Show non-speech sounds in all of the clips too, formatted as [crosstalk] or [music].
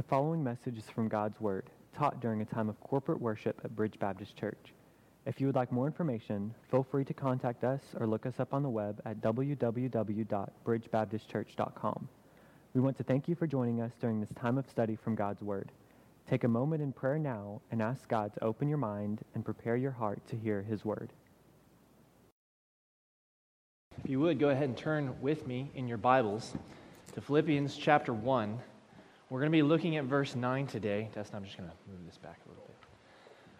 The following message is from God's Word, taught during a time of corporate worship at Bridge Baptist Church. If you would like more information, feel free to contact us or look us up on the web at www.bridgebaptistchurch.com. We want to thank you for joining us during this time of study from God's Word. Take a moment in prayer now and ask God to open your mind and prepare your heart to hear His Word. If you would, go ahead and turn with me in your Bibles to Philippians chapter 1. We're going to be looking at verse 9 today. Dustin, I'm just going to move this back a little bit.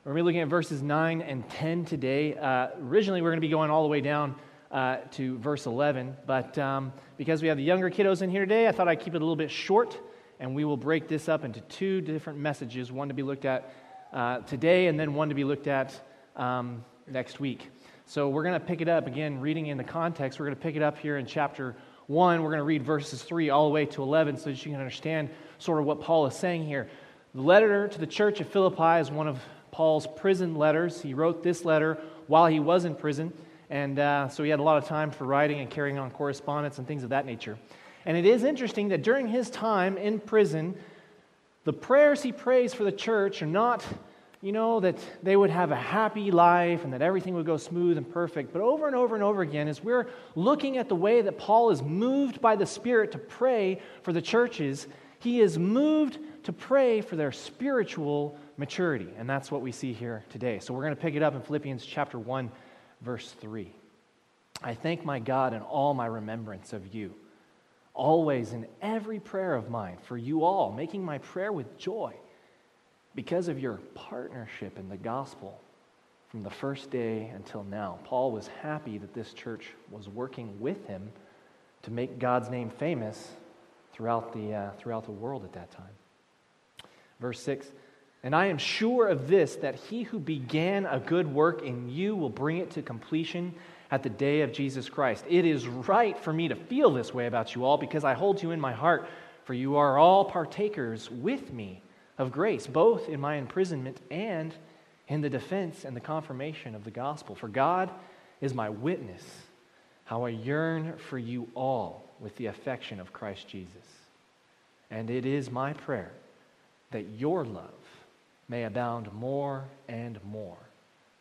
We're going to be looking at verses 9 and 10 today. Uh, originally, we're going to be going all the way down uh, to verse 11, but um, because we have the younger kiddos in here today, I thought I'd keep it a little bit short, and we will break this up into two different messages one to be looked at uh, today, and then one to be looked at um, next week. So we're going to pick it up again, reading in the context. We're going to pick it up here in chapter 1. We're going to read verses 3 all the way to 11 so that you can understand sort of what Paul is saying here. The letter to the church of Philippi is one of Paul's prison letters. He wrote this letter while he was in prison, and uh, so he had a lot of time for writing and carrying on correspondence and things of that nature. And it is interesting that during his time in prison, the prayers he prays for the church are not, you know, that they would have a happy life and that everything would go smooth and perfect. But over and over and over again, as we're looking at the way that Paul is moved by the Spirit to pray for the churches, he is moved to pray for their spiritual maturity. And that's what we see here today. So we're going to pick it up in Philippians chapter 1, verse 3. I thank my God in all my remembrance of you, always in every prayer of mine, for you all, making my prayer with joy because of your partnership in the gospel from the first day until now. Paul was happy that this church was working with him to make God's name famous throughout the, uh, throughout the world at that time. Verse 6 And I am sure of this, that he who began a good work in you will bring it to completion at the day of Jesus Christ. It is right for me to feel this way about you all because I hold you in my heart, for you are all partakers with me of grace, both in my imprisonment and in the defense and the confirmation of the gospel. For God is my witness, how I yearn for you all with the affection of Christ Jesus. And it is my prayer that your love may abound more and more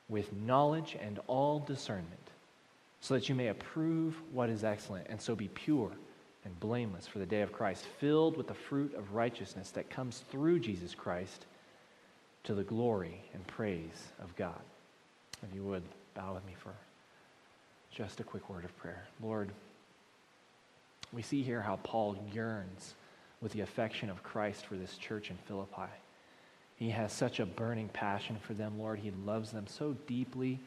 with knowledge and all discernment, so that you may approve what is excellent and so be pure and blameless for the day of Christ, filled with the fruit of righteousness that comes through Jesus Christ to the glory and praise of God. If you would, bow with me for just a quick word of prayer. Lord, we see here how Paul yearns with the affection of Christ for this church in Philippi. He has such a burning passion for them, Lord. He loves them so deeply.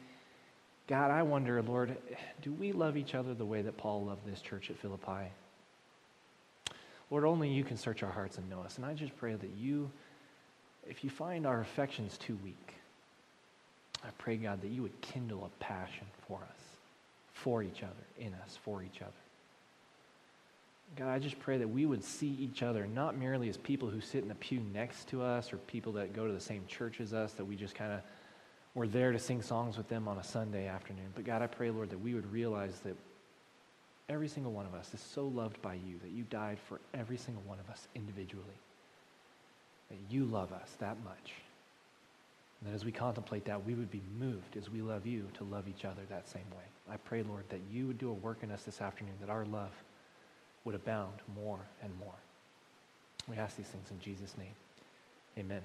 God, I wonder, Lord, do we love each other the way that Paul loved this church at Philippi? Lord, only you can search our hearts and know us. And I just pray that you, if you find our affections too weak, I pray, God, that you would kindle a passion for us, for each other, in us, for each other. God, I just pray that we would see each other not merely as people who sit in the pew next to us or people that go to the same church as us, that we just kind of were there to sing songs with them on a Sunday afternoon. But God, I pray, Lord, that we would realize that every single one of us is so loved by you, that you died for every single one of us individually, that you love us that much. And that as we contemplate that, we would be moved as we love you to love each other that same way. I pray, Lord, that you would do a work in us this afternoon, that our love would abound more and more. We ask these things in Jesus' name. Amen.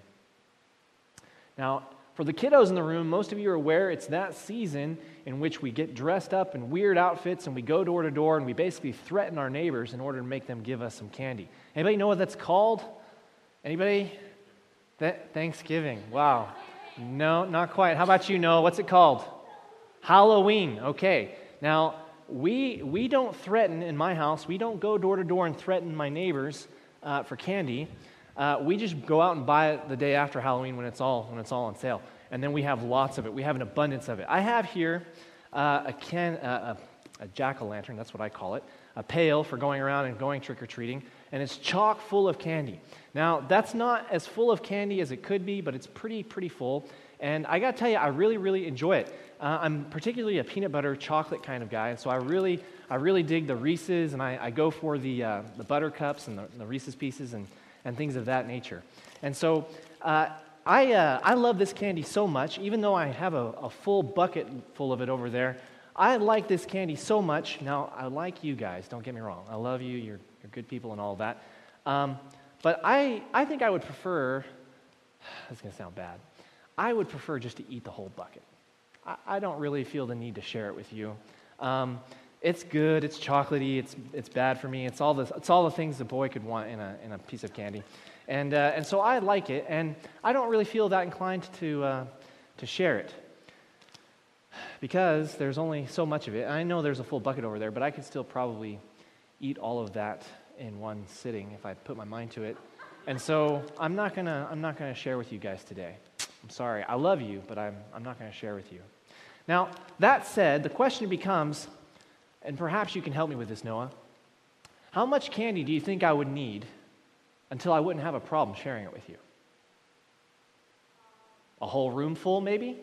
Now, for the kiddos in the room, most of you are aware it's that season in which we get dressed up in weird outfits and we go door to door and we basically threaten our neighbors in order to make them give us some candy. Anybody know what that's called? Anybody? Thanksgiving. Wow. No, not quite. How about you know? What's it called? Halloween. Okay. Now, we, we don't threaten in my house, we don't go door to door and threaten my neighbors uh, for candy. Uh, we just go out and buy it the day after Halloween when it's all when it's all on sale, and then we have lots of it. We have an abundance of it. I have here uh, a can uh, a, a jack o' lantern. That's what I call it. A pail for going around and going trick or treating, and it's chock full of candy. Now that's not as full of candy as it could be, but it's pretty pretty full. And I got to tell you, I really, really enjoy it. Uh, I'm particularly a peanut butter chocolate kind of guy, so I really, I really dig the Reese's, and I, I go for the, uh, the butter cups and the, the, Reese's pieces. And, and things of that nature. And so uh, I, uh, I love this candy so much, even though I have a, a full bucket full of it over there. I like this candy so much. Now, I like you guys, don't get me wrong. I love you, you're, you're good people and all that. Um, but I, I think I would prefer, [sighs] this is going to sound bad, I would prefer just to eat the whole bucket. I, I don't really feel the need to share it with you. Um, it's good, it's chocolatey, it's, it's bad for me, it's all, the, it's all the things a boy could want in a, in a piece of candy. And, uh, and so I like it, and I don't really feel that inclined to, uh, to share it because there's only so much of it. I know there's a full bucket over there, but I could still probably eat all of that in one sitting if I put my mind to it. And so I'm not gonna, I'm not gonna share with you guys today. I'm sorry. I love you, but I'm, I'm not gonna share with you. Now, that said, the question becomes, and perhaps you can help me with this, Noah. How much candy do you think I would need until I wouldn't have a problem sharing it with you? A whole room full, maybe?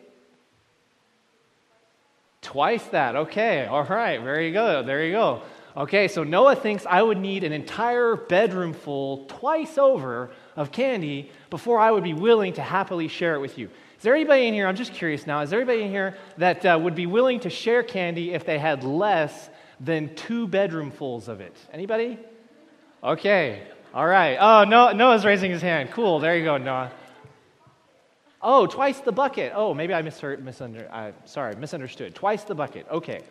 Twice that. Okay. All right. There you go. There you go. Okay, so Noah thinks I would need an entire bedroom full, twice over, of candy before I would be willing to happily share it with you. Is there anybody in here? I'm just curious now. Is there anybody in here that uh, would be willing to share candy if they had less than two bedroomfuls of it? Anybody? Okay. All right. Oh, no, Noah's raising his hand. Cool. There you go, Noah. Oh, twice the bucket. Oh, maybe I misheard, misunder, I, sorry, misunderstood. Twice the bucket. Okay.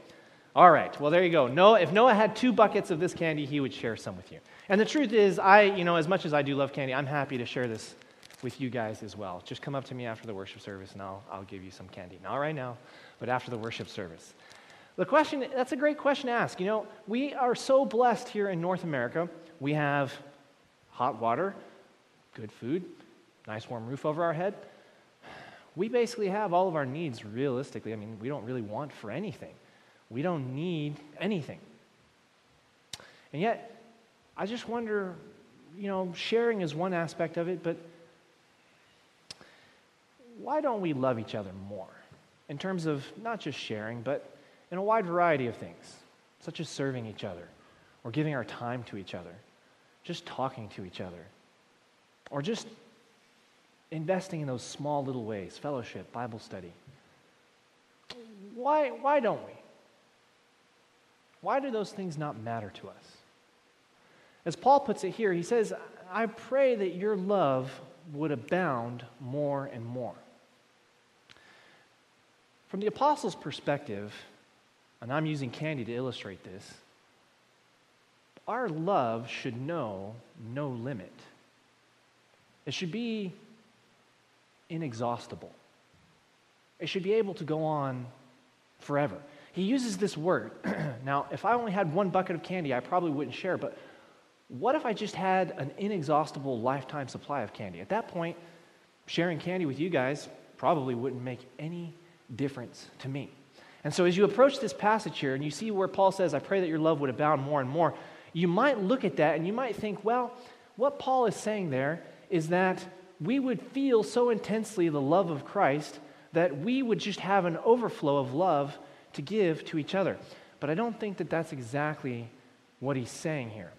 All right. Well, there you go. Noah, if Noah had two buckets of this candy, he would share some with you. And the truth is, I, you know, as much as I do love candy, I'm happy to share this with you guys as well. Just come up to me after the worship service and I'll, I'll give you some candy. Not right now, but after the worship service. The question, that's a great question to ask. You know, we are so blessed here in North America. We have hot water, good food, nice warm roof over our head. We basically have all of our needs realistically. I mean, we don't really want for anything. We don't need anything. And yet, I just wonder, you know, sharing is one aspect of it, but why don't we love each other more? In terms of not just sharing, but in a wide variety of things, such as serving each other, or giving our time to each other, just talking to each other, or just investing in those small little ways fellowship, Bible study. Why, why don't we? Why do those things not matter to us? As Paul puts it here, he says, I pray that your love would abound more and more. From the apostles' perspective, and I'm using candy to illustrate this, our love should know no limit. It should be inexhaustible. It should be able to go on forever. He uses this word. [clears throat] now, if I only had one bucket of candy, I probably wouldn't share, but what if I just had an inexhaustible lifetime supply of candy? At that point, sharing candy with you guys probably wouldn't make any difference to me. And so, as you approach this passage here and you see where Paul says, I pray that your love would abound more and more, you might look at that and you might think, well, what Paul is saying there is that we would feel so intensely the love of Christ that we would just have an overflow of love to give to each other. But I don't think that that's exactly what he's saying here.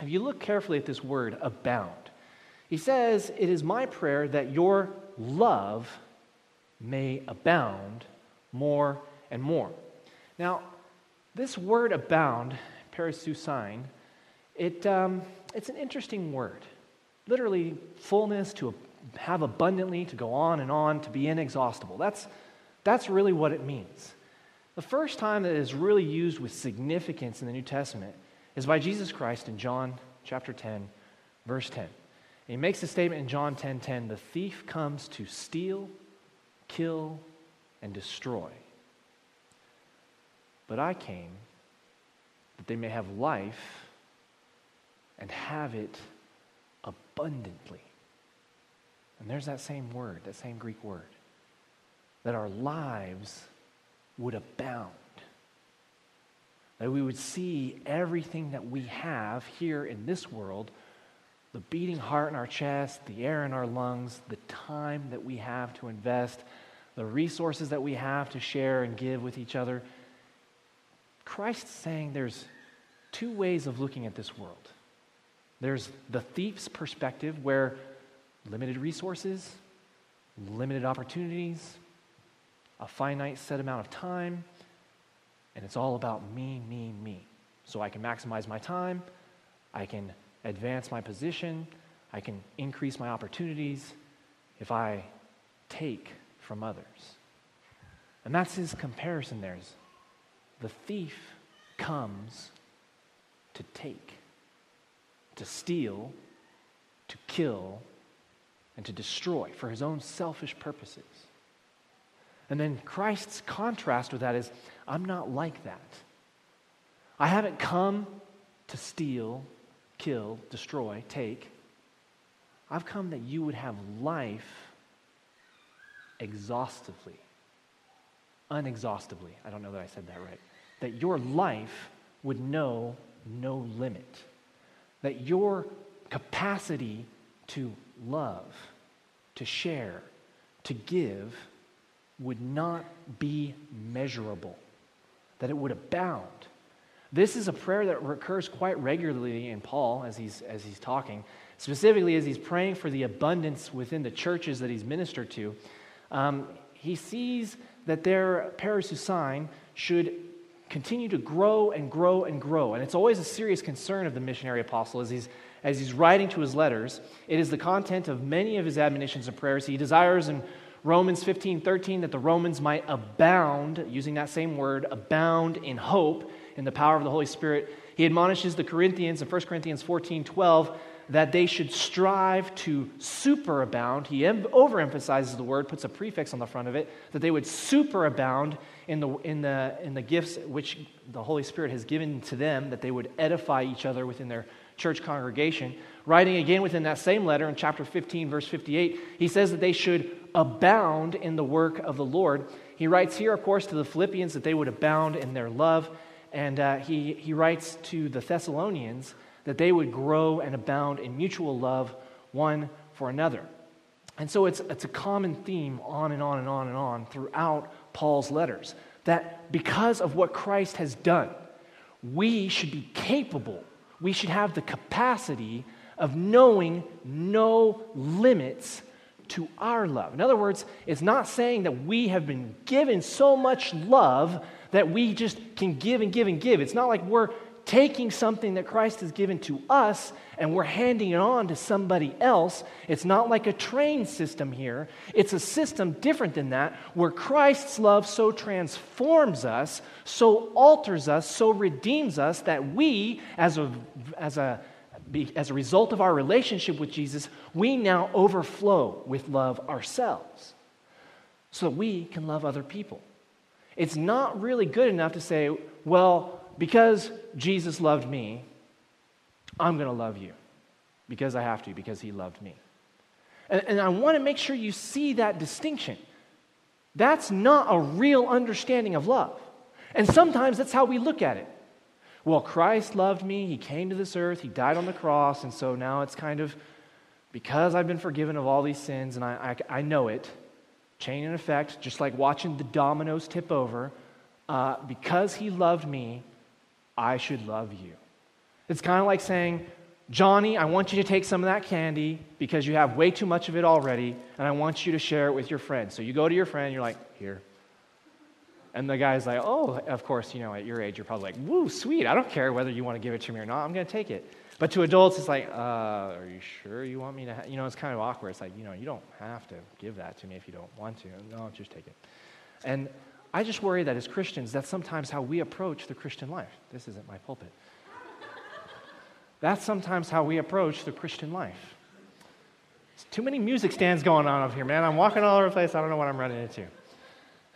If you look carefully at this word, abound, he says, It is my prayer that your love may abound more and more. Now, this word abound, perisousin, it, um, it's an interesting word. Literally, fullness, to have abundantly, to go on and on, to be inexhaustible. That's, that's really what it means. The first time that it is really used with significance in the New Testament is by Jesus Christ in John chapter 10, verse 10. And he makes a statement in John 10:10, 10, 10, the thief comes to steal, kill, and destroy. But I came that they may have life and have it abundantly. And there's that same word, that same Greek word. That our lives would abound. That we would see everything that we have here in this world the beating heart in our chest, the air in our lungs, the time that we have to invest, the resources that we have to share and give with each other. Christ's saying there's two ways of looking at this world. There's the thief's perspective, where limited resources, limited opportunities, a finite set amount of time, and it's all about me, me, me. So I can maximize my time, I can advance my position, I can increase my opportunities if I take from others. And that's his comparison there. The thief comes to take, to steal, to kill, and to destroy for his own selfish purposes. And then Christ's contrast with that is I'm not like that. I haven't come to steal, kill, destroy, take. I've come that you would have life exhaustively, unexhaustively. I don't know that I said that right. That your life would know no limit. That your capacity to love, to share, to give would not be measurable, that it would abound. This is a prayer that recurs quite regularly in Paul as he's, as he's talking, specifically as he's praying for the abundance within the churches that he's ministered to. Um, he sees that their parousia should continue to grow and grow and grow. And it's always a serious concern of the missionary apostle as he's, as he's writing to his letters. It is the content of many of his admonitions and prayers. He desires in Romans 15 13 that the Romans might abound, using that same word, abound in hope in the power of the Holy Spirit. He admonishes the Corinthians in 1 Corinthians 14 12 that they should strive to superabound. He overemphasizes the word, puts a prefix on the front of it, that they would superabound in the, in, the, in the gifts which the Holy Spirit has given to them, that they would edify each other within their church congregation. Writing again within that same letter in chapter 15, verse 58, he says that they should abound in the work of the Lord. He writes here, of course, to the Philippians that they would abound in their love. And uh, he, he writes to the Thessalonians that they would grow and abound in mutual love one for another. And so it's, it's a common theme on and on and on and on throughout Paul's letters that because of what Christ has done, we should be capable, we should have the capacity of knowing no limits to our love. In other words, it's not saying that we have been given so much love that we just can give and give and give. It's not like we're taking something that Christ has given to us and we're handing it on to somebody else. It's not like a train system here. It's a system different than that, where Christ's love so transforms us, so alters us, so redeems us that we, as a, as a, as a result of our relationship with Jesus, we now overflow with love ourselves so that we can love other people. It's not really good enough to say, well, because Jesus loved me, I'm going to love you because I have to, because he loved me. And, and I want to make sure you see that distinction. That's not a real understanding of love. And sometimes that's how we look at it. Well, Christ loved me, he came to this earth, he died on the cross, and so now it's kind of because I've been forgiven of all these sins and I, I, I know it, chain and effect, just like watching the dominoes tip over, uh, because he loved me, I should love you. It's kind of like saying, Johnny, I want you to take some of that candy because you have way too much of it already, and I want you to share it with your friend. So you go to your friend, you're like, here. And the guy's like, oh, of course, you know, at your age, you're probably like, woo, sweet. I don't care whether you want to give it to me or not. I'm going to take it. But to adults, it's like, uh, are you sure you want me to? Ha-? You know, it's kind of awkward. It's like, you know, you don't have to give that to me if you don't want to. No, just take it. And I just worry that as Christians, that's sometimes how we approach the Christian life. This isn't my pulpit. That's sometimes how we approach the Christian life. It's too many music stands going on up here, man. I'm walking all over the place. I don't know what I'm running into.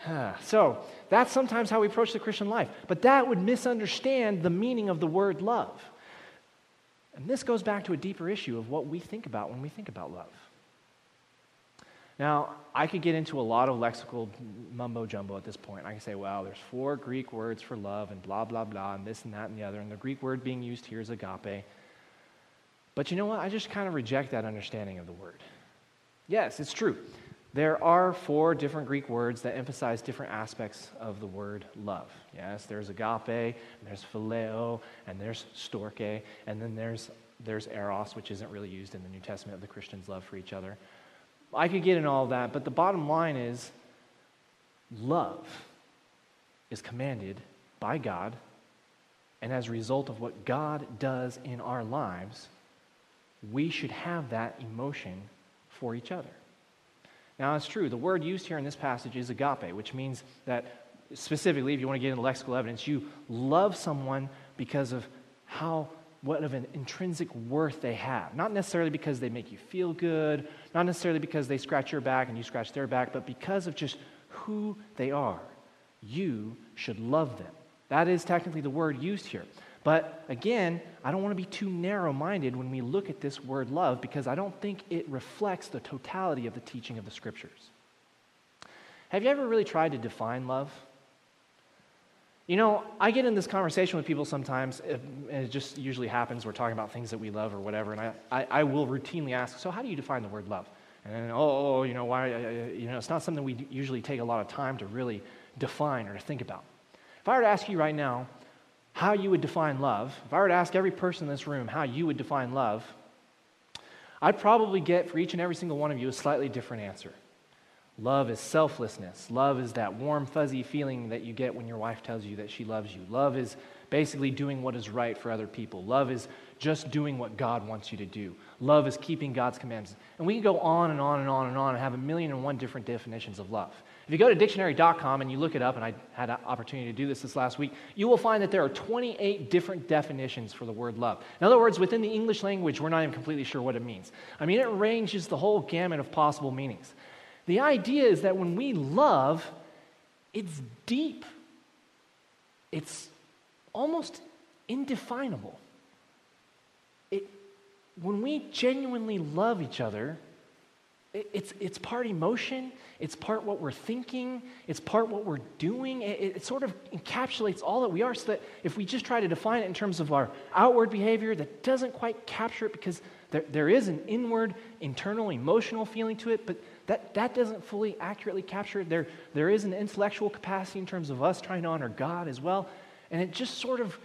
[sighs] so, that's sometimes how we approach the Christian life. But that would misunderstand the meaning of the word love. And this goes back to a deeper issue of what we think about when we think about love. Now, I could get into a lot of lexical mumbo jumbo at this point. I can say, well, there's four Greek words for love and blah, blah, blah, and this and that and the other. And the Greek word being used here is agape. But you know what? I just kind of reject that understanding of the word. Yes, it's true. There are four different Greek words that emphasize different aspects of the word love. Yes, there's agape, and there's phileo, and there's storge, and then there's there's eros, which isn't really used in the New Testament of the Christians' love for each other. I could get in all that, but the bottom line is love is commanded by God, and as a result of what God does in our lives, we should have that emotion for each other. Now, it's true, the word used here in this passage is agape, which means that specifically, if you want to get into lexical evidence, you love someone because of how what of an intrinsic worth they have. Not necessarily because they make you feel good, not necessarily because they scratch your back and you scratch their back, but because of just who they are. You should love them. That is technically the word used here. But again, I don't want to be too narrow minded when we look at this word love because I don't think it reflects the totality of the teaching of the scriptures. Have you ever really tried to define love? You know, I get in this conversation with people sometimes, and it just usually happens. We're talking about things that we love or whatever, and I, I, I will routinely ask, So, how do you define the word love? And then, oh, oh, oh you know, why, uh, uh, you know, it's not something we usually take a lot of time to really define or to think about. If I were to ask you right now, how you would define love, if I were to ask every person in this room how you would define love, I'd probably get for each and every single one of you a slightly different answer. Love is selflessness. Love is that warm, fuzzy feeling that you get when your wife tells you that she loves you. Love is basically doing what is right for other people. Love is just doing what God wants you to do. Love is keeping God's commands. And we can go on and on and on and on and have a million and one different definitions of love. If you go to dictionary.com and you look it up, and I had an opportunity to do this this last week, you will find that there are 28 different definitions for the word love. In other words, within the English language, we're not even completely sure what it means. I mean, it ranges the whole gamut of possible meanings. The idea is that when we love, it's deep, it's almost indefinable. It, when we genuinely love each other, it's, it's part emotion, it's part what we're thinking, it's part what we're doing. It, it, sort of encapsulates all that we are, so that if we just try to define it in terms of our outward behavior, that doesn't quite capture it because there, there is an inward, internal, emotional feeling to it, but that, that doesn't fully accurately capture it. There, there is an intellectual capacity in terms of us trying to honor God as well, and it just sort of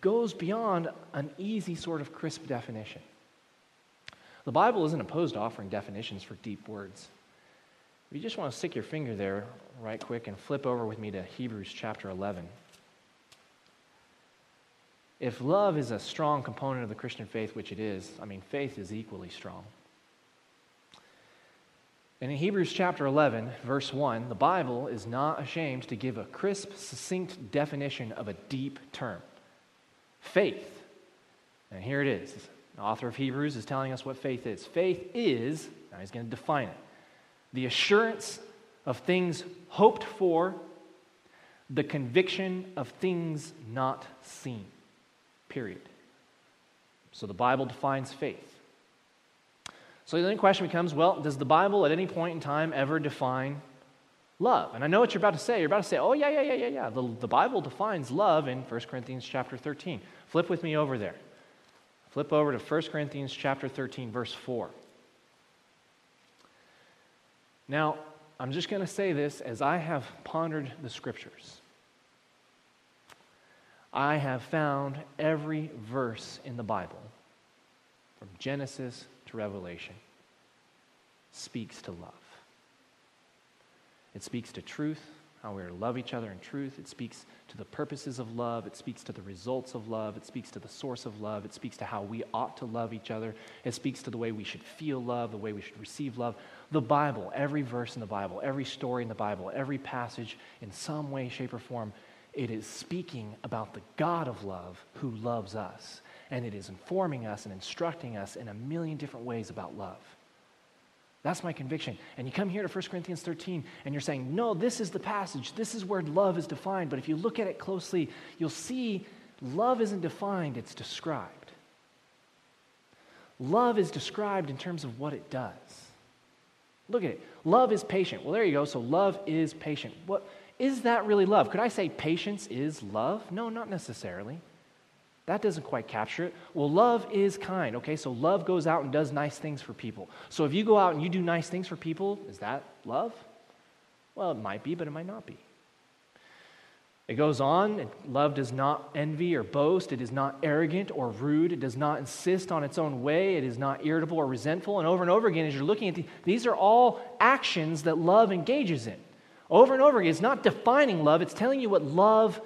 goes beyond an easy, sort of crisp definition. The Bible isn't opposed to offering definitions for deep words. If you just want to stick your finger there right quick and flip over with me to Hebrews chapter 11. If love is a strong component of the Christian faith, which it is, I mean, faith is equally strong. And in Hebrews chapter 11, verse 1, the Bible is not ashamed to give a crisp, succinct definition of a deep term faith. And here it is the author of Hebrews is telling us what faith is. Faith is, now he's going to define it, the assurance of things hoped for, the conviction of things not seen. Period. So the Bible defines faith. So the question becomes well, does the Bible at any point in time ever define love? And I know what you're about to say. You're about to say, oh, yeah, yeah, yeah, yeah, yeah. The, the Bible defines love in 1 Corinthians chapter 13. Flip with me over there. Flip over to 1 Corinthians chapter 13 verse 4. Now, I'm just going to say this as I have pondered the scriptures. I have found every verse in the Bible, from Genesis Revelation, speaks to love. It speaks to truth, how we are to love each other in truth. It speaks to the purposes of love. It speaks to the results of love. It speaks to the source of love. It speaks to how we ought to love each other. It speaks to the way we should feel love, the way we should receive love. The Bible, every verse in the Bible, every story in the Bible, every passage in some way, shape, or form, it is speaking about the God of love who loves us. And it is informing us and instructing us in a million different ways about love. That's my conviction. And you come here to 1 Corinthians 13 and you're saying, no, this is the passage. This is where love is defined. But if you look at it closely, you'll see love isn't defined, it's described. Love is described in terms of what it does. Look at it. Love is patient. Well, there you go. So love is patient. What is that really love? Could I say patience is love? No, not necessarily. That doesn't quite capture it. Well, love is kind. Okay, so love goes out and does nice things for people. So if you go out and you do nice things for people, is that love? Well, it might be, but it might not be. It goes on, love does not envy or boast. It is not arrogant or rude. It does not insist on its own way. It is not irritable or resentful. And over and over again, as you're looking at the, these are all actions that love engages in. Over and over again, it's not defining love, it's telling you what love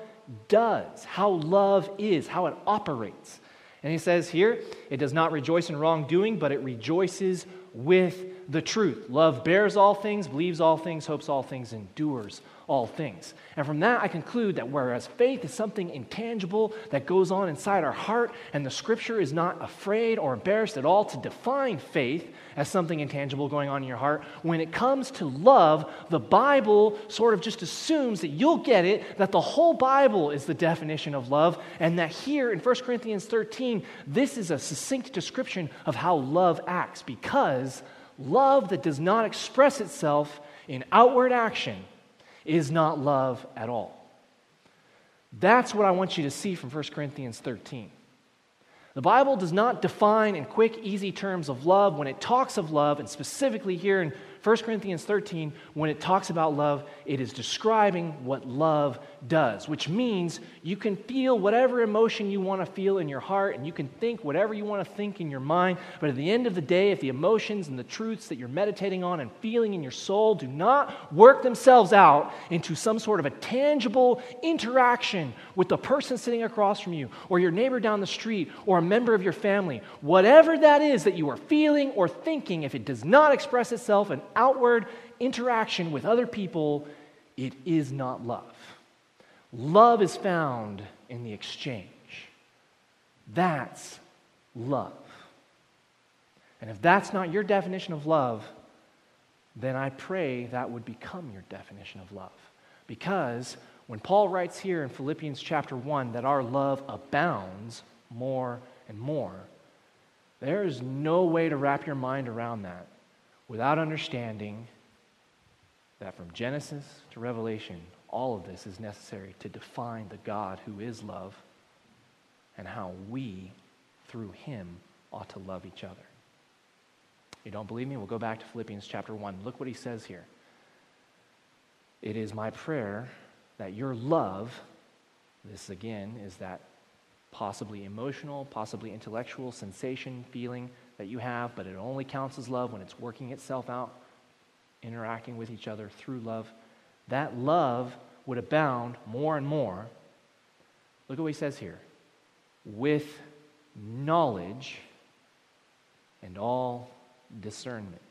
does, how love is, how it operates. And he says here, it does not rejoice in wrongdoing, but it rejoices with the truth. Love bears all things, believes all things, hopes all things, endures all things. And from that, I conclude that whereas faith is something intangible that goes on inside our heart, and the scripture is not afraid or embarrassed at all to define faith as something intangible going on in your heart, when it comes to love, the Bible sort of just assumes that you'll get it, that the whole Bible is the definition of love, and that here in 1 Corinthians 13, this is a succinct description of how love acts, because love that does not express itself in outward action is not love at all. That's what I want you to see from 1 Corinthians 13. The Bible does not define in quick, easy terms of love. When it talks of love, and specifically here in 1 Corinthians 13, when it talks about love, it is describing what love does, which means you can feel whatever emotion you want to feel in your heart and you can think whatever you want to think in your mind. But at the end of the day, if the emotions and the truths that you're meditating on and feeling in your soul do not work themselves out into some sort of a tangible interaction with the person sitting across from you or your neighbor down the street or a member of your family, whatever that is that you are feeling or thinking, if it does not express itself in outward interaction with other people, it is not love. Love is found in the exchange. That's love. And if that's not your definition of love, then I pray that would become your definition of love. Because when Paul writes here in Philippians chapter 1 that our love abounds more and more, there is no way to wrap your mind around that without understanding that from Genesis to Revelation, all of this is necessary to define the God who is love and how we, through him, ought to love each other. You don't believe me? We'll go back to Philippians chapter 1. Look what he says here. It is my prayer that your love, this again is that possibly emotional, possibly intellectual sensation, feeling that you have, but it only counts as love when it's working itself out, interacting with each other through love. That love would abound more and more. Look at what he says here with knowledge and all discernment.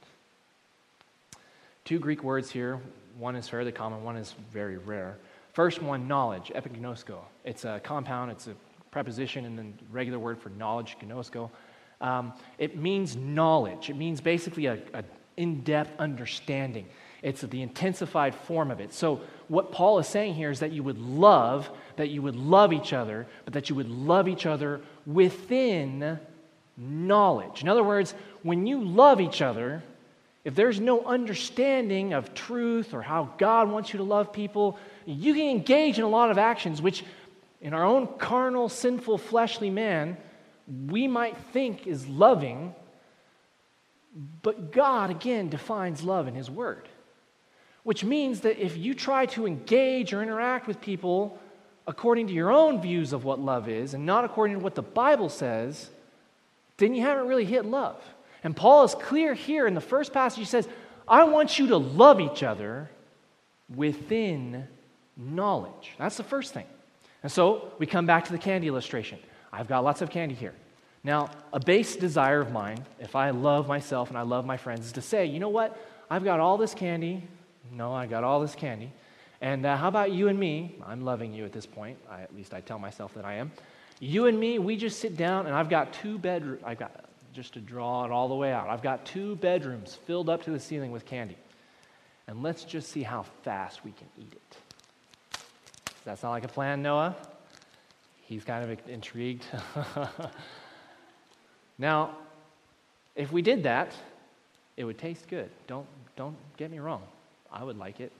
Two Greek words here. One is fairly common, one is very rare. First one, knowledge, epignosko. It's a compound, it's a preposition, and then regular word for knowledge, gnosko. Um, it means knowledge. It means basically an in depth understanding. It's the intensified form of it. So, what Paul is saying here is that you would love, that you would love each other, but that you would love each other within knowledge. In other words, when you love each other, if there's no understanding of truth or how God wants you to love people, you can engage in a lot of actions which, in our own carnal, sinful, fleshly man, we might think is loving, but God, again, defines love in His Word. Which means that if you try to engage or interact with people according to your own views of what love is and not according to what the Bible says, then you haven't really hit love. And Paul is clear here in the first passage. He says, I want you to love each other within knowledge. That's the first thing. And so we come back to the candy illustration. I've got lots of candy here. Now, a base desire of mine, if I love myself and I love my friends, is to say, you know what? I've got all this candy. No, I got all this candy. And uh, how about you and me? I'm loving you at this point. I, at least I tell myself that I am. You and me, we just sit down, and I've got two bedrooms. I've got, just to draw it all the way out, I've got two bedrooms filled up to the ceiling with candy. And let's just see how fast we can eat it. Does that sound like a plan, Noah? He's kind of intrigued. [laughs] now, if we did that, it would taste good. Don't, don't get me wrong. I would like it.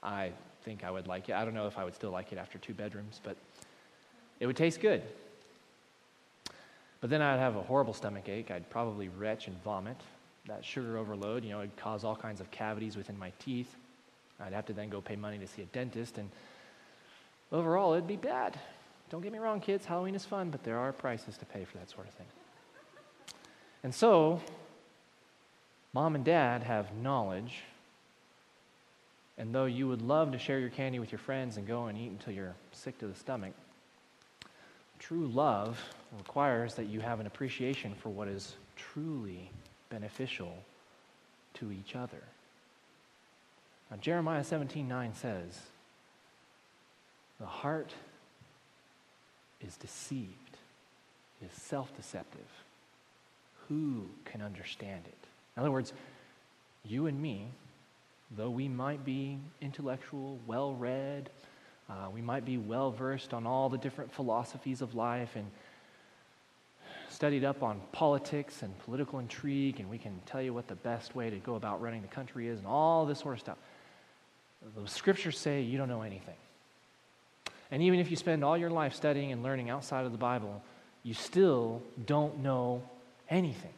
I think I would like it. I don't know if I would still like it after two bedrooms, but it would taste good. But then I'd have a horrible stomach ache. I'd probably retch and vomit. That sugar overload, you know, it'd cause all kinds of cavities within my teeth. I'd have to then go pay money to see a dentist. And overall it'd be bad. Don't get me wrong, kids, Halloween is fun, but there are prices to pay for that sort of thing. And so, mom and dad have knowledge, and though you would love to share your candy with your friends and go and eat until you're sick to the stomach, true love requires that you have an appreciation for what is truly beneficial to each other. Now, Jeremiah 17 9 says, The heart is deceived, is self deceptive. Who can understand it? In other words, you and me, though we might be intellectual, well read, uh, we might be well versed on all the different philosophies of life and studied up on politics and political intrigue, and we can tell you what the best way to go about running the country is and all this sort of stuff. The scriptures say you don't know anything. And even if you spend all your life studying and learning outside of the Bible, you still don't know anything.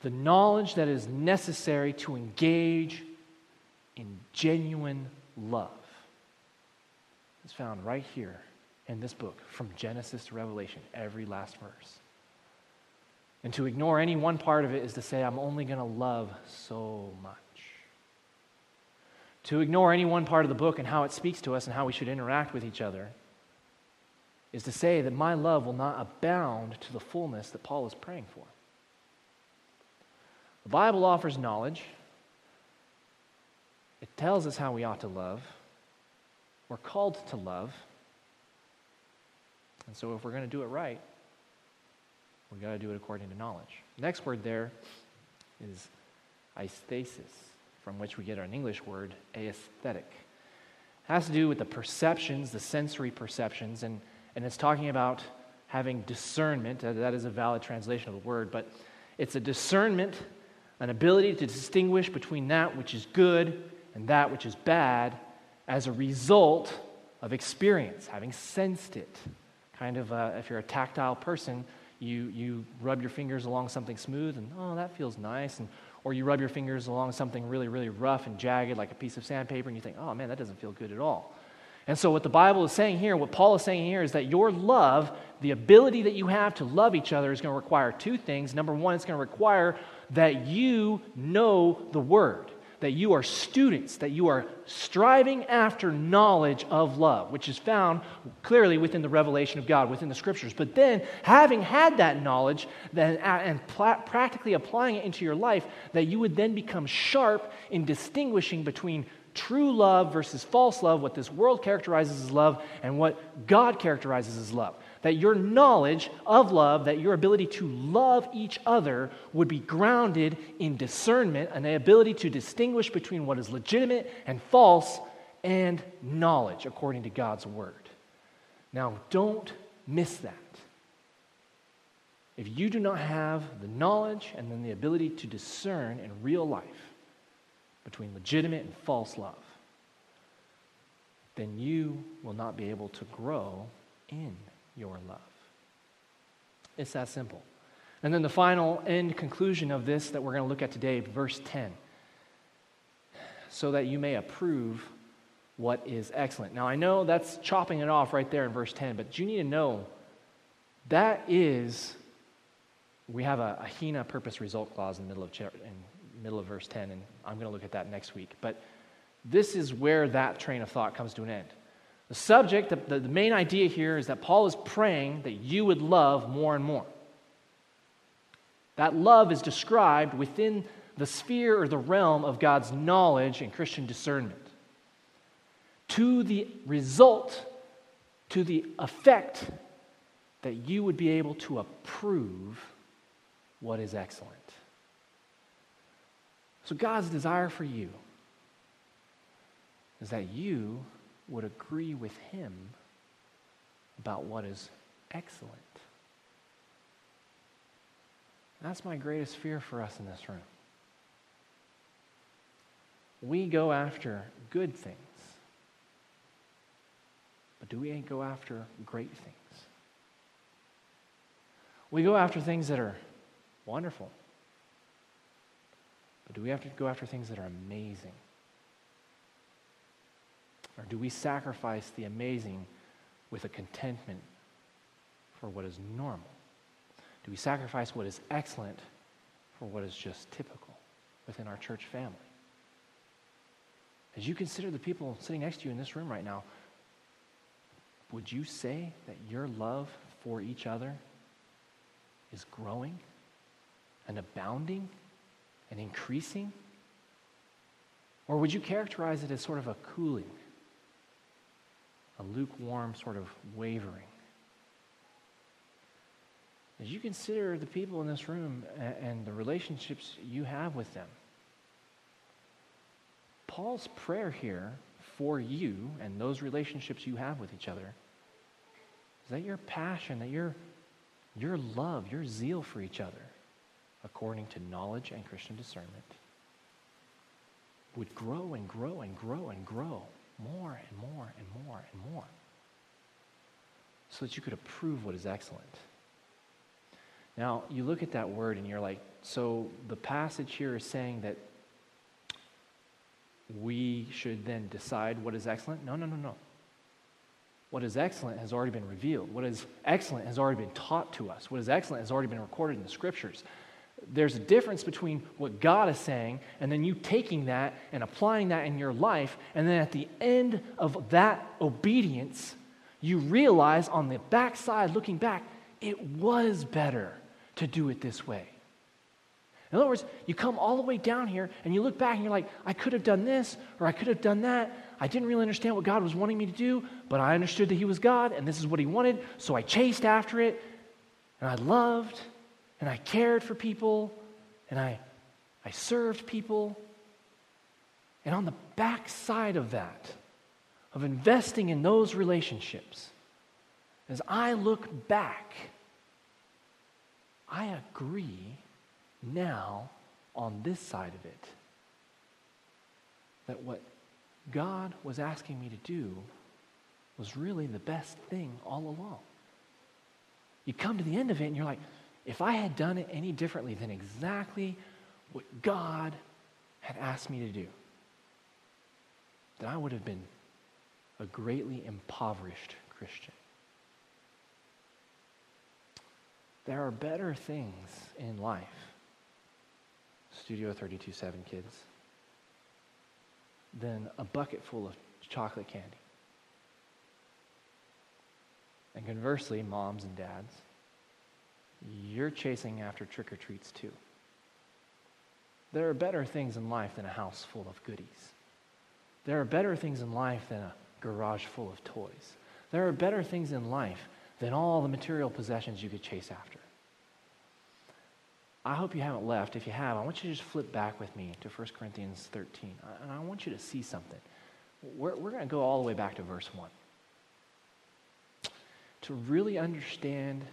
The knowledge that is necessary to engage in genuine love is found right here in this book, from Genesis to Revelation, every last verse. And to ignore any one part of it is to say, I'm only going to love so much. To ignore any one part of the book and how it speaks to us and how we should interact with each other is to say that my love will not abound to the fullness that Paul is praying for. The Bible offers knowledge, it tells us how we ought to love. We're called to love. And so if we're going to do it right, we've got to do it according to knowledge. Next word there is aesthesis from which we get our English word aesthetic. It has to do with the perceptions, the sensory perceptions, and, and it's talking about having discernment. That is a valid translation of the word, but it's a discernment, an ability to distinguish between that which is good and that which is bad as a result of experience, having sensed it. Kind of, uh, if you're a tactile person, you, you rub your fingers along something smooth and, oh, that feels nice. And or you rub your fingers along something really, really rough and jagged, like a piece of sandpaper, and you think, oh man, that doesn't feel good at all. And so, what the Bible is saying here, what Paul is saying here, is that your love, the ability that you have to love each other, is going to require two things. Number one, it's going to require that you know the Word that you are students, that you are striving after knowledge of love, which is found clearly within the revelation of God, within the scriptures. But then, having had that knowledge then, and pl- practically applying it into your life, that you would then become sharp in distinguishing between true love versus false love, what this world characterizes as love, and what God characterizes as love that your knowledge of love, that your ability to love each other would be grounded in discernment and the ability to distinguish between what is legitimate and false and knowledge according to God's word. Now, don't miss that. If you do not have the knowledge and then the ability to discern in real life between legitimate and false love, then you will not be able to grow in your love. It's that simple. And then the final end conclusion of this that we're going to look at today, verse 10. So that you may approve what is excellent. Now, I know that's chopping it off right there in verse 10, but you need to know that is, we have a, a HINA purpose result clause in the middle of, in middle of verse 10, and I'm going to look at that next week. But this is where that train of thought comes to an end. The subject, the, the, main idea here is that Paul is praying that you would love more and more. That love is described within the sphere or the realm of God's knowledge and Christian discernment. To the result, to the effect that you would be able to approve what is excellent. So, God's desire for you is that you would agree with him about what is excellent. That's my greatest fear for us in this room. We go after good things, but do we go after great things? We go after things that are wonderful, but do we have to go after things that are amazing? Or do we sacrifice the amazing with a contentment for what is normal? Do we sacrifice what is excellent for what is just typical within our church family? As you consider the people sitting next to you in this room right now, would you say that your love for each other is growing and abounding and increasing? Or would you characterize it as sort of a cooling, a lukewarm sort of wavering? As you consider the people in this room and the relationships you have with them, Paul's prayer here for you and those relationships you have with each other is that your passion, that your, your love, your zeal for each other, according to knowledge and Christian discernment, would grow and grow and grow and grow more and more and more and more so that you could approve what is excellent. Now, you look at that word and you're like, so the passage here is saying that we should then decide what is excellent? No, no, no, no. What is excellent has already been revealed. What is excellent has already been taught to us. What is excellent has already been recorded in the scriptures. There's a difference between what God is saying and then you taking that and applying that in your life. And then at the end of that obedience, you realize on the backside, looking back, it was better to do it this way. In other words, you come all the way down here and you look back and you're like, I could have done this or I could have done that. I didn't really understand what God was wanting me to do, but I understood that He was God and this is what He wanted, so I chased after it and I loved and I cared for people and I, I served people. And on the backside of that, of investing in those relationships, as I look back, I agree now on this side of it that what God was asking me to do was really the best thing all along. You come to the end of it and you're like, if I had done it any differently than exactly what God had asked me to do, then I would have been a greatly impoverished Christian. There are better things in life. Studio 32 7 kids. Than a bucket full of chocolate candy. And conversely, moms and dads, you're chasing after trick or treats too. There are better things in life than a house full of goodies. There are better things in life than a garage full of toys. There are better things in life than all the material possessions you could chase after. I hope you haven't left. If you have, I want you to just flip back with me to 1 Corinthians 13. Uh, and I want you to see something. We're, we're going to go all the way back to verse 1. To really understand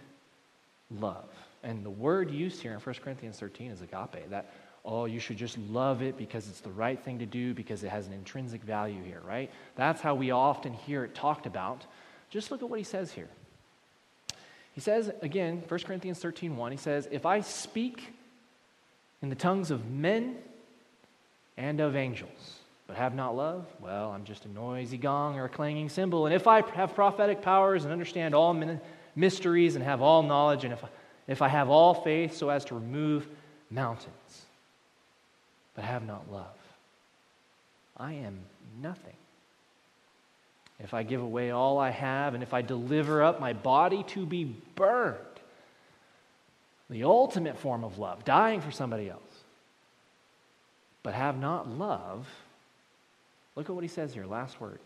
love. And the word used here in 1 Corinthians 13 is agape. That, oh, you should just love it because it's the right thing to do, because it has an intrinsic value here, right? That's how we often hear it talked about. Just look at what he says here. He says, again, 1 Corinthians 13 1, he says, If I speak in the tongues of men and of angels, but have not love, well, I'm just a noisy gong or a clanging cymbal. And if I have prophetic powers and understand all mysteries and have all knowledge, and if I, if I have all faith so as to remove mountains, but have not love, I am nothing. If I give away all I have, and if I deliver up my body to be burned, the ultimate form of love, dying for somebody else, but have not love, look at what he says here, last word.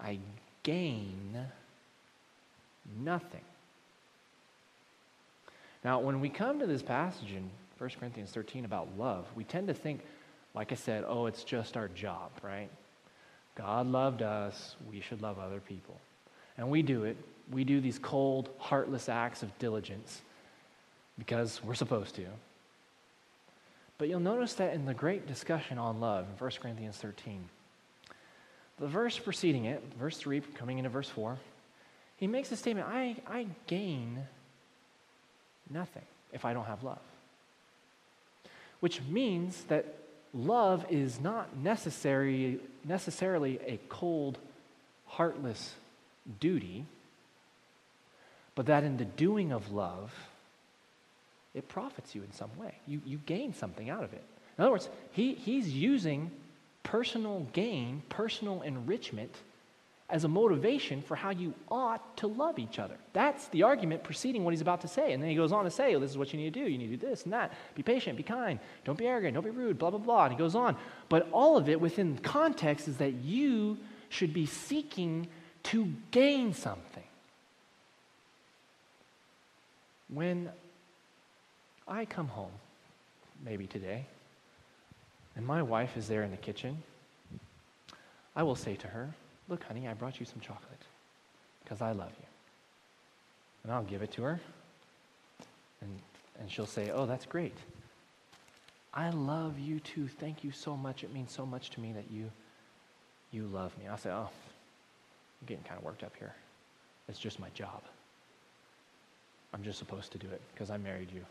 I gain nothing. Now, when we come to this passage in 1 Corinthians 13 about love, we tend to think, like I said, oh, it's just our job, right? God loved us, we should love other people. And we do it. We do these cold, heartless acts of diligence because we're supposed to. But you'll notice that in the great discussion on love in 1 Corinthians 13, the verse preceding it, verse 3, coming into verse 4, he makes a statement I, I gain nothing if I don't have love. Which means that love is not necessary, necessarily a cold, heartless duty, but that in the doing of love, it profits you in some way. You, you gain something out of it. In other words, he, he's using personal gain, personal enrichment as a motivation for how you ought to love each other. That's the argument preceding what he's about to say. And then he goes on to say, well, this is what you need to do. You need to do this and that. Be patient, be kind, don't be arrogant, don't be rude, blah, blah, blah. And he goes on. But all of it within context is that you should be seeking to gain something. When I come home, maybe today, and my wife is there in the kitchen, I will say to her, Look, honey, I brought you some chocolate because I love you. And I'll give it to her. And, and she'll say, Oh, that's great. I love you too. Thank you so much. It means so much to me that you, you love me. I'll say, Oh, I'm getting kind of worked up here. It's just my job. I'm just supposed to do it because I married you.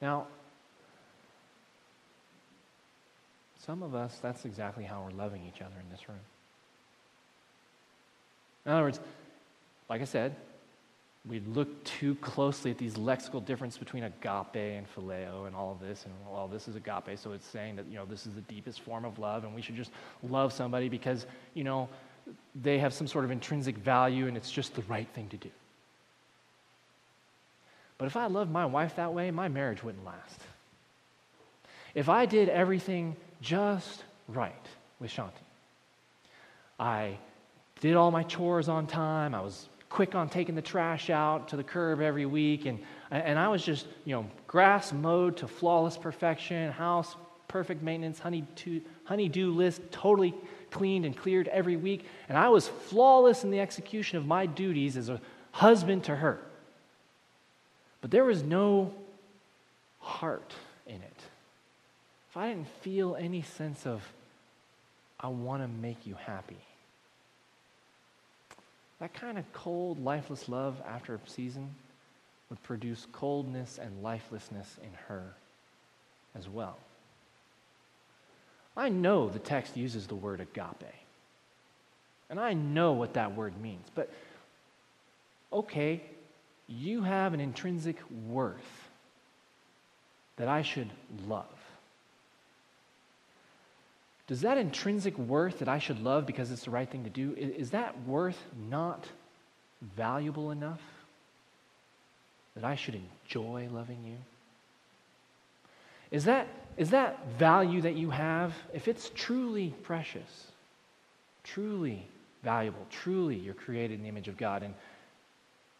Now, Some of us, that's exactly how we're loving each other in this room. In other words, like I said, we look too closely at these lexical differences between agape and phileo and all of this, and well, this is agape, so it's saying that you know this is the deepest form of love, and we should just love somebody because you know they have some sort of intrinsic value, and it's just the right thing to do. But if I loved my wife that way, my marriage wouldn't last. If I did everything just right with Shanti. I did all my chores on time. I was quick on taking the trash out to the curb every week. And, and I was just, you know, grass mowed to flawless perfection, house perfect maintenance, honey-do, honey-do list totally cleaned and cleared every week. And I was flawless in the execution of my duties as a husband to her. But there was no heart in it if I didn't feel any sense of, I want to make you happy, that kind of cold, lifeless love after a season would produce coldness and lifelessness in her as well. I know the text uses the word agape. And I know what that word means. But okay, you have an intrinsic worth that I should love. Does that intrinsic worth that I should love because it's the right thing to do, is that worth not valuable enough that I should enjoy loving you? Is that, is that value that you have, if it's truly precious, truly valuable, truly you're created in the image of God, and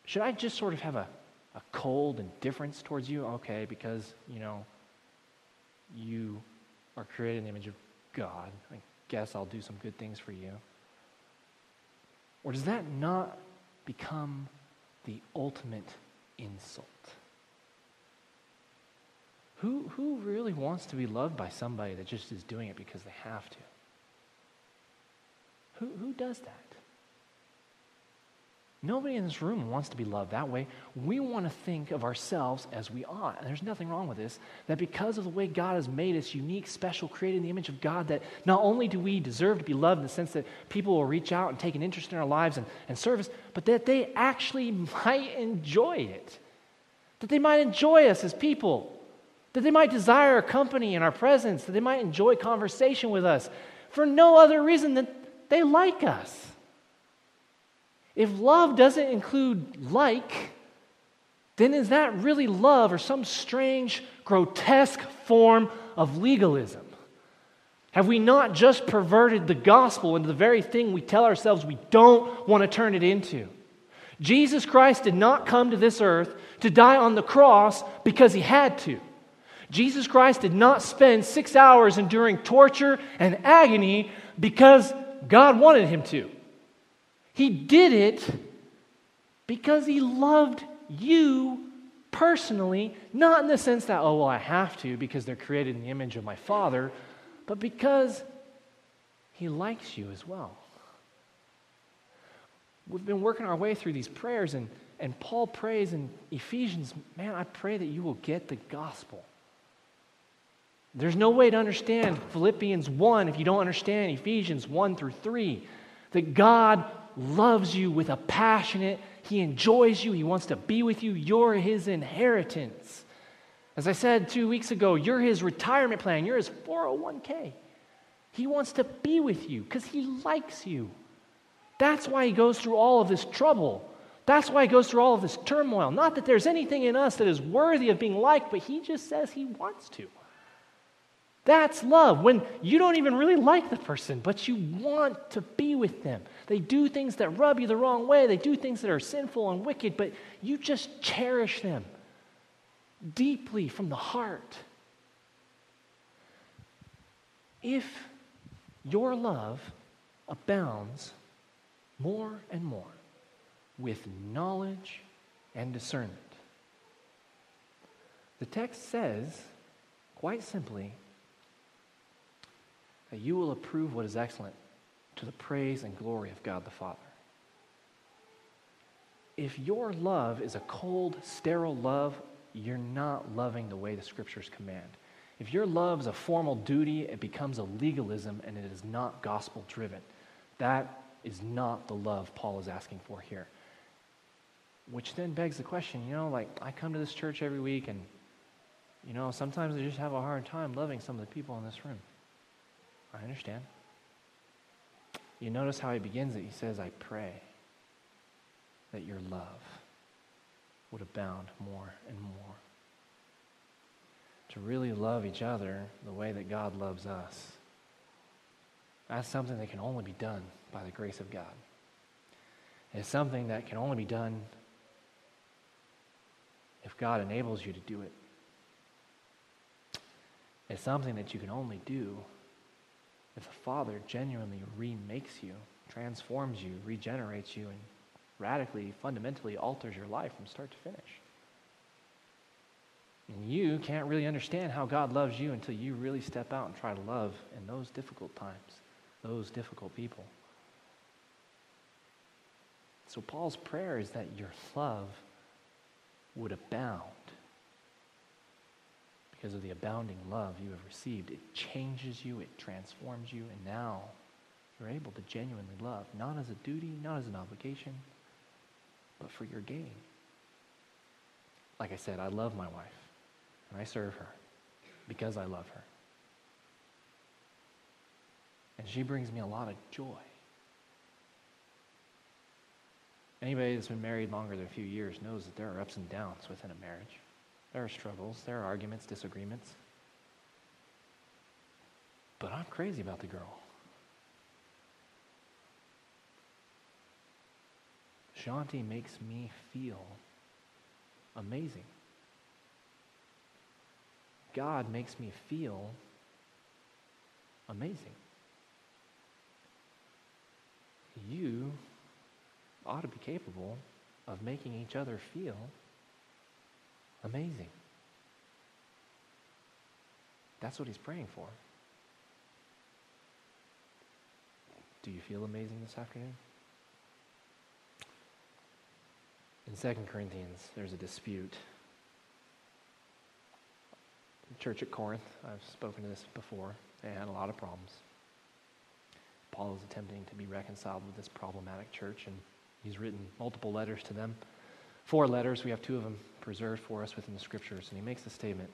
should I just sort of have a, a cold indifference towards you? Okay, because, you know, you are created in the image of God, I guess I'll do some good things for you? Or does that not become the ultimate insult? Who, who really wants to be loved by somebody that just is doing it because they have to? Who, who does that? Nobody in this room wants to be loved that way. We want to think of ourselves as we ought. And there's nothing wrong with this. That because of the way God has made us unique, special, created in the image of God, that not only do we deserve to be loved in the sense that people will reach out and take an interest in our lives and, and service, but that they actually [laughs] might enjoy it. That they might enjoy us as people. That they might desire our company and our presence. That they might enjoy conversation with us for no other reason than they like us. If love doesn't include like, then is that really love or some strange, grotesque form of legalism? Have we not just perverted the gospel into the very thing we tell ourselves we don't want to turn it into? Jesus Christ did not come to this earth to die on the cross because he had to. Jesus Christ did not spend six hours enduring torture and agony because God wanted him to. He did it because he loved you personally, not in the sense that, oh, well, I have to because they're created in the image of my Father, but because he likes you as well. We've been working our way through these prayers, and, and Paul prays in Ephesians, man, I pray that you will get the gospel. There's no way to understand Philippians 1 if you don't understand Ephesians 1 through 3. That God loves you with a passionate, He enjoys you, He wants to be with you. You're His inheritance. As I said two weeks ago, you're His retirement plan, you're His 401k. He wants to be with you because He likes you. That's why He goes through all of this trouble. That's why He goes through all of this turmoil. Not that there's anything in us that is worthy of being liked, but He just says He wants to. That's love. When you don't even really like the person, but you want to be with them. They do things that rub you the wrong way, they do things that are sinful and wicked, but you just cherish them deeply from the heart. If your love abounds more and more with knowledge and discernment, the text says, quite simply, that you will approve what is excellent to the praise and glory of God the Father. If your love is a cold, sterile love, you're not loving the way the scriptures command. If your love is a formal duty, it becomes a legalism and it is not gospel driven. That is not the love Paul is asking for here. Which then begs the question you know, like, I come to this church every week and, you know, sometimes I just have a hard time loving some of the people in this room. I understand. You notice how he begins it. He says, I pray that your love would abound more and more. To really love each other the way that God loves us. That's something that can only be done by the grace of God. It's something that can only be done if God enables you to do it. It's something that you can only do if the Father genuinely remakes you, transforms you, regenerates you, and radically, fundamentally alters your life from start to finish. And you can't really understand how God loves you until you really step out and try to love in those difficult times, those difficult people. So, Paul's prayer is that your love would abound because of the abounding love you have received. It changes you, it transforms you, and now you're able to genuinely love, not as a duty, not as an obligation, but for your gain. Like I said, I love my wife, and I serve her because I love her. And she brings me a lot of joy. Anybody that's been married longer than a few years knows that there are ups and downs within a marriage. There are struggles, there are arguments, disagreements. But I'm crazy about the girl. Shanti makes me feel amazing. God makes me feel amazing. You ought to be capable of making each other feel Amazing. That's what he's praying for. Do you feel amazing this afternoon? In 2 Corinthians, there's a dispute. The church at Corinth, I've spoken to this before, they had a lot of problems. Paul is attempting to be reconciled with this problematic church, and he's written multiple letters to them. Four letters, we have two of them preserved for us within the scriptures. And he makes a statement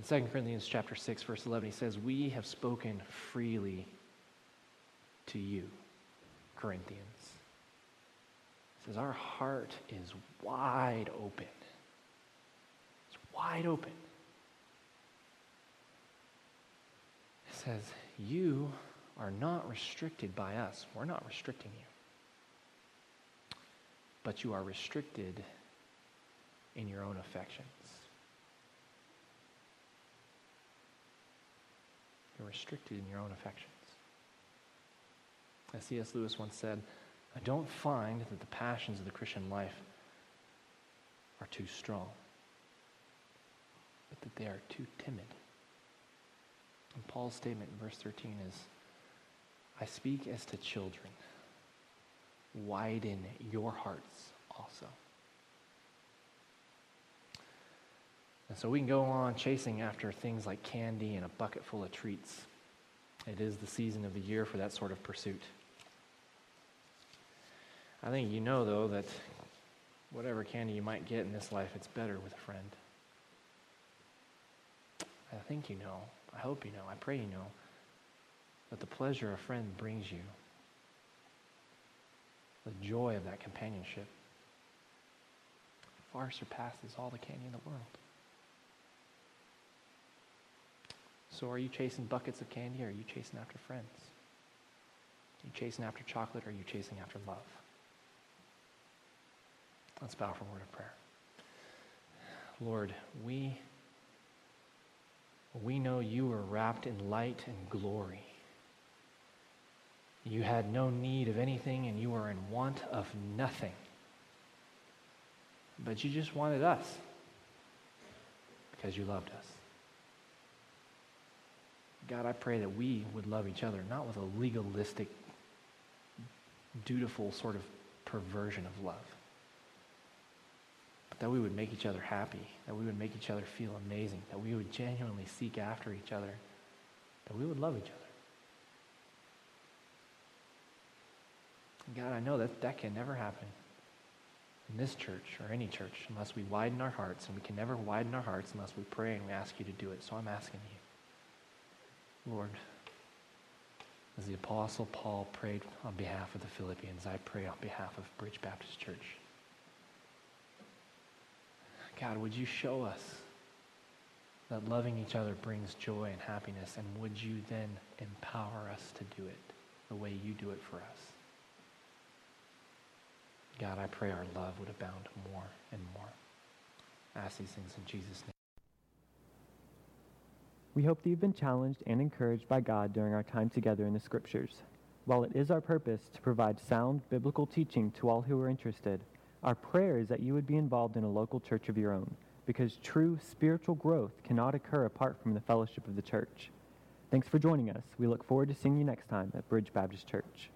in 2 Corinthians chapter 6, verse 11, he says, We have spoken freely to you, Corinthians. He says, Our heart is wide open. It's wide open. He says, You are not restricted by us. We're not restricting you. But you are restricted in your own affections. You're restricted in your own affections. As C.S. Lewis once said, I don't find that the passions of the Christian life are too strong, but that they are too timid. And Paul's statement in verse 13 is I speak as to children. Widen your hearts also. And so we can go on chasing after things like candy and a bucket full of treats. It is the season of the year for that sort of pursuit. I think you know, though, that whatever candy you might get in this life, it's better with a friend. I think you know. I hope you know. I pray you know that the pleasure a friend brings you, the joy of that companionship, far surpasses all the candy in the world. So, are you chasing buckets of candy or are you chasing after friends? Are you chasing after chocolate or are you chasing after love? Let's bow for a word of prayer. Lord, we, we know you are wrapped in light and glory. You had no need of anything and you were in want of nothing. But you just wanted us because you loved us. God, I pray that we would love each other, not with a legalistic, dutiful sort of perversion of love, but that we would make each other happy, that we would make each other feel amazing, that we would genuinely seek after each other, that we would love each other. God, I know that that can never happen in this church or any church unless we widen our hearts, and we can never widen our hearts unless we pray and we ask you to do it. So I'm asking you, Lord, as the Apostle Paul prayed on behalf of the Philippians, I pray on behalf of Bridge Baptist Church. God, would you show us that loving each other brings joy and happiness, and would you then empower us to do it the way you do it for us? God, I pray our love would abound more and more. I ask these things in Jesus' name. We hope that you've been challenged and encouraged by God during our time together in the Scriptures. While it is our purpose to provide sound biblical teaching to all who are interested, our prayer is that you would be involved in a local church of your own, because true spiritual growth cannot occur apart from the fellowship of the church. Thanks for joining us. We look forward to seeing you next time at Bridge Baptist Church.